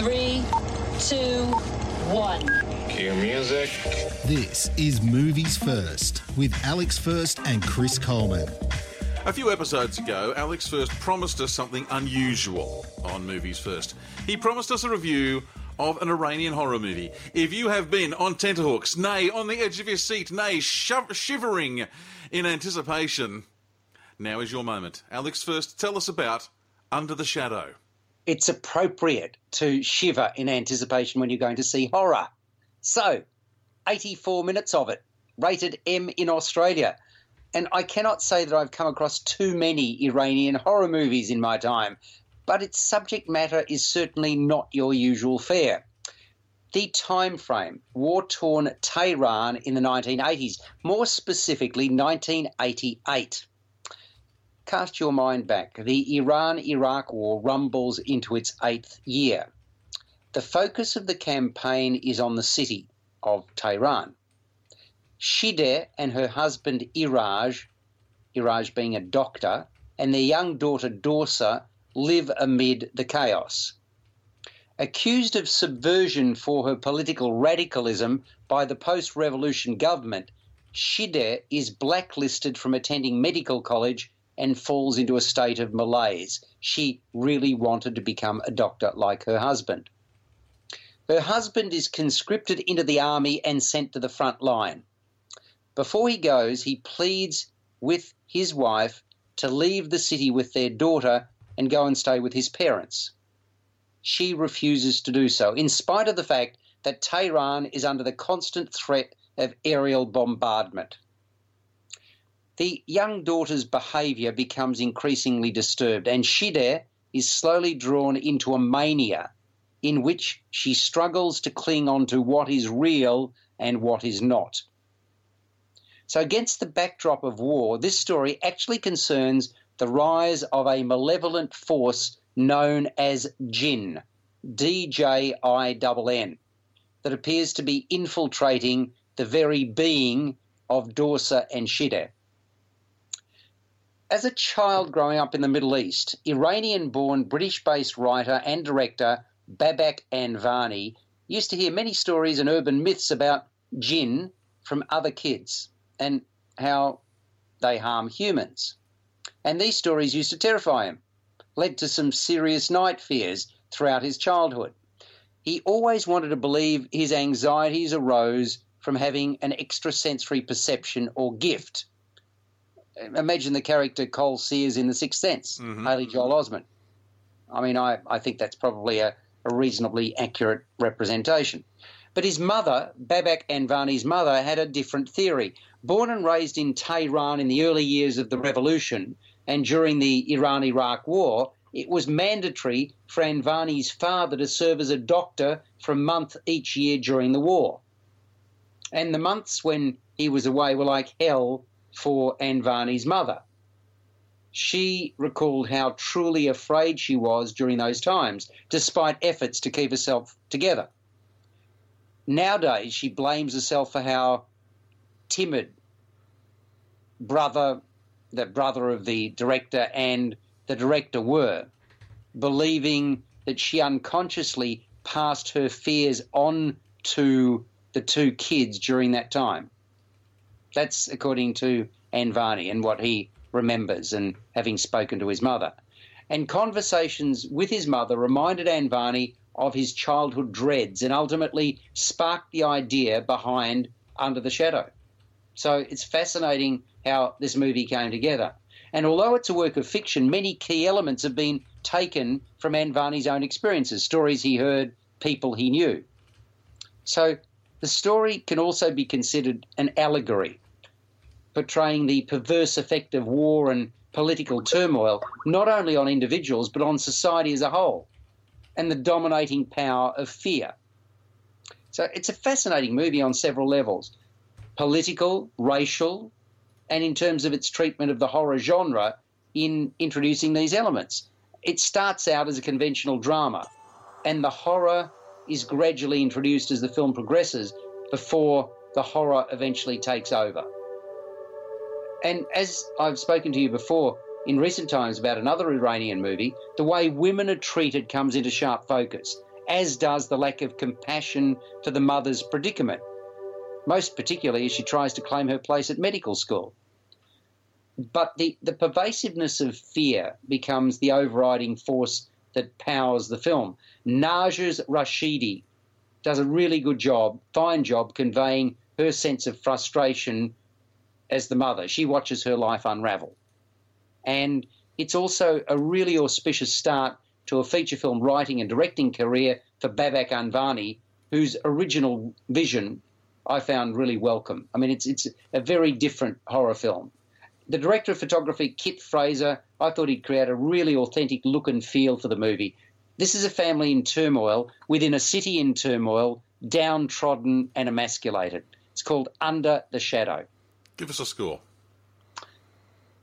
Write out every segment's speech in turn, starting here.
Five, four, three, two, one. Cue music. This is Movies First with Alex First and Chris Coleman. A few episodes ago, Alex First promised us something unusual on Movies First. He promised us a review of an Iranian horror movie. If you have been on tenterhooks, nay, on the edge of your seat, nay, shivering in anticipation, now is your moment. Alex First, tell us about Under the Shadow. It's appropriate to shiver in anticipation when you're going to see horror. So, 84 minutes of it, rated M in Australia. And I cannot say that I've come across too many Iranian horror movies in my time, but its subject matter is certainly not your usual fare. The time frame, war-torn Tehran in the 1980s, more specifically 1988. Cast your mind back. The Iran-Iraq war rumbles into its eighth year. The focus of the campaign is on the city of Tehran. Shideh and her husband Iraj, Iraj being a doctor, and their young daughter Dorsa live amid the chaos. Accused of subversion for her political radicalism by the post revolution government, Shideh is blacklisted from attending medical college and falls into a state of malaise. She really wanted to become a doctor like her husband. Her husband is conscripted into the army and sent to the front line. Before he goes, he pleads with his wife to leave the city with their daughter and go and stay with his parents. She refuses to do so, in spite of the fact that Tehran is under the constant threat of aerial bombardment. The young daughter's behaviour becomes increasingly disturbed, and Shideh is slowly drawn into a mania in which she struggles to cling on to what is real and what is not. So, against the backdrop of war, this story actually concerns the rise of a malevolent force known as Jinn, D J I N N, that appears to be infiltrating the very being of Dorsa and Shideh. As a child growing up in the Middle East, Iranian born British based writer and director Babak Anvani used to hear many stories and urban myths about jinn from other kids and how they harm humans. And these stories used to terrify him, led to some serious night fears throughout his childhood. He always wanted to believe his anxieties arose from having an extrasensory perception or gift. Imagine the character Cole Sears in The Sixth Sense, mm-hmm. Haley Joel Osment. I mean, I, I think that's probably a, a reasonably accurate representation. But his mother, Babak Anvani's mother, had a different theory. Born and raised in Tehran in the early years of the revolution and during the Iran Iraq War, it was mandatory for Anvani's father to serve as a doctor for a month each year during the war. And the months when he was away were like hell for Anvani's mother. She recalled how truly afraid she was during those times, despite efforts to keep herself together. Nowadays, she blames herself for how timid brother, the brother of the director, and the director were, believing that she unconsciously passed her fears on to the two kids during that time. That's according to Anvani and what he remembers and having spoken to his mother. And conversations with his mother reminded Anvani of his childhood dreads and ultimately sparked the idea behind Under the Shadow. So it's fascinating how this movie came together. And although it's a work of fiction, many key elements have been taken from Anvani's own experiences, stories he heard, people he knew. So the story can also be considered an allegory, portraying the perverse effect of war and political turmoil, not only on individuals, but on society as a whole, and the dominating power of fear. So it's a fascinating movie on several levels political, racial, and in terms of its treatment of the horror genre in introducing these elements. It starts out as a conventional drama, and the horror is gradually introduced as the film progresses before the horror eventually takes over. And as I've spoken to you before in recent times about another Iranian movie, the way women are treated comes into sharp focus, as does the lack of compassion for the mother's predicament, most particularly as she tries to claim her place at medical school. But the, the pervasiveness of fear becomes the overriding force that powers the film. Narges Rashidi does a really good job, fine job, conveying her sense of frustration as the mother. She watches her life unravel. And it's also a really auspicious start to a feature film writing and directing career for Babak Anvani, whose original vision I found really welcome. I mean, it's, it's a very different horror film. The director of photography, Kit Fraser, I thought he'd create a really authentic look and feel for the movie. This is a family in turmoil within a city in turmoil, downtrodden and emasculated. It's called Under the Shadow. Give us a score.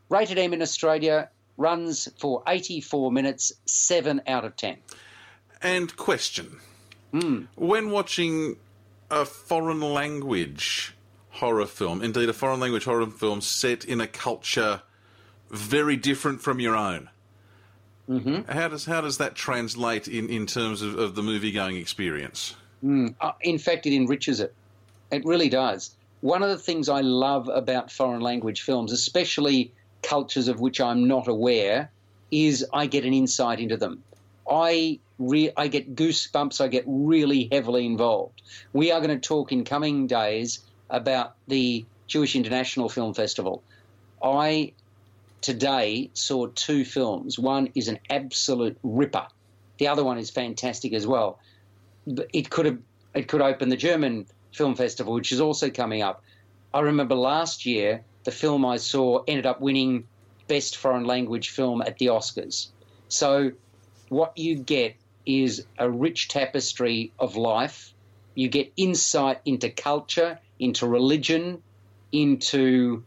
Rated M in Australia runs for 84 minutes, 7 out of 10. And question hmm. When watching a foreign language horror film, indeed a foreign language horror film set in a culture very different from your own, Mm-hmm. how does how does that translate in, in terms of, of the movie going experience? Uh, in fact, it enriches it. It really does. One of the things I love about foreign language films, especially cultures of which I'm not aware, is I get an insight into them. I re- I get goosebumps. I get really heavily involved. We are going to talk in coming days about the Jewish International Film Festival. I today saw two films. One is an absolute ripper. The other one is fantastic as well. It could have it could open the German Film Festival, which is also coming up. I remember last year the film I saw ended up winning Best Foreign Language Film at the Oscars. So what you get is a rich tapestry of life. You get insight into culture, into religion, into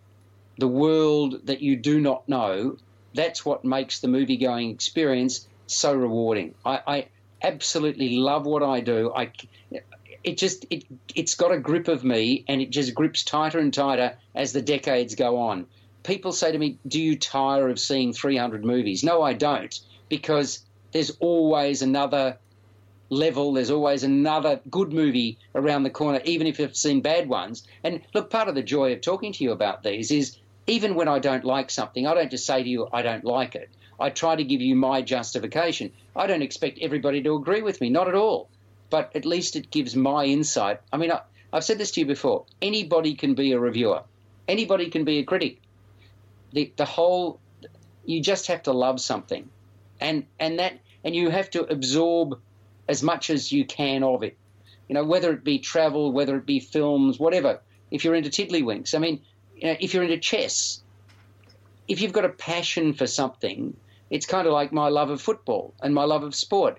the world that you do not know. That's what makes the movie going experience so rewarding. I, I absolutely love what I do. I, it just it it's got a grip of me, and it just grips tighter and tighter as the decades go on. People say to me, "Do you tire of seeing 300 movies?" No, I don't, because there's always another level. There's always another good movie around the corner, even if you've seen bad ones. And look, part of the joy of talking to you about these is even when I don't like something, I don't just say to you, I don't like it. I try to give you my justification. I don't expect everybody to agree with me, not at all. But at least it gives my insight. I mean, I, I've said this to you before anybody can be a reviewer, anybody can be a critic. The, the whole, you just have to love something. And, and that, and you have to absorb as much as you can of it. You know, whether it be travel, whether it be films, whatever. If you're into tiddlywinks, I mean, you know, if you're into chess, if you've got a passion for something, it's kind of like my love of football and my love of sport.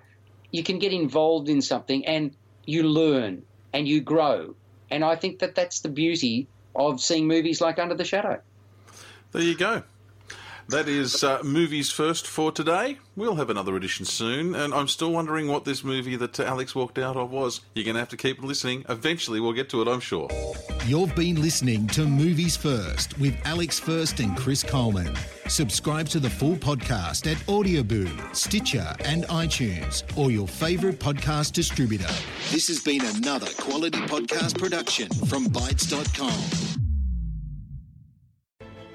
You can get involved in something and you learn and you grow. And I think that that's the beauty of seeing movies like Under the Shadow. There you go. That is uh, movies first for today. We'll have another edition soon, and I'm still wondering what this movie that uh, Alex walked out of was. You're going to have to keep listening. Eventually, we'll get to it, I'm sure. You've been listening to Movies First with Alex First and Chris Coleman. Subscribe to the full podcast at Audioboom, Stitcher, and iTunes, or your favourite podcast distributor. This has been another quality podcast production from Bytes.com.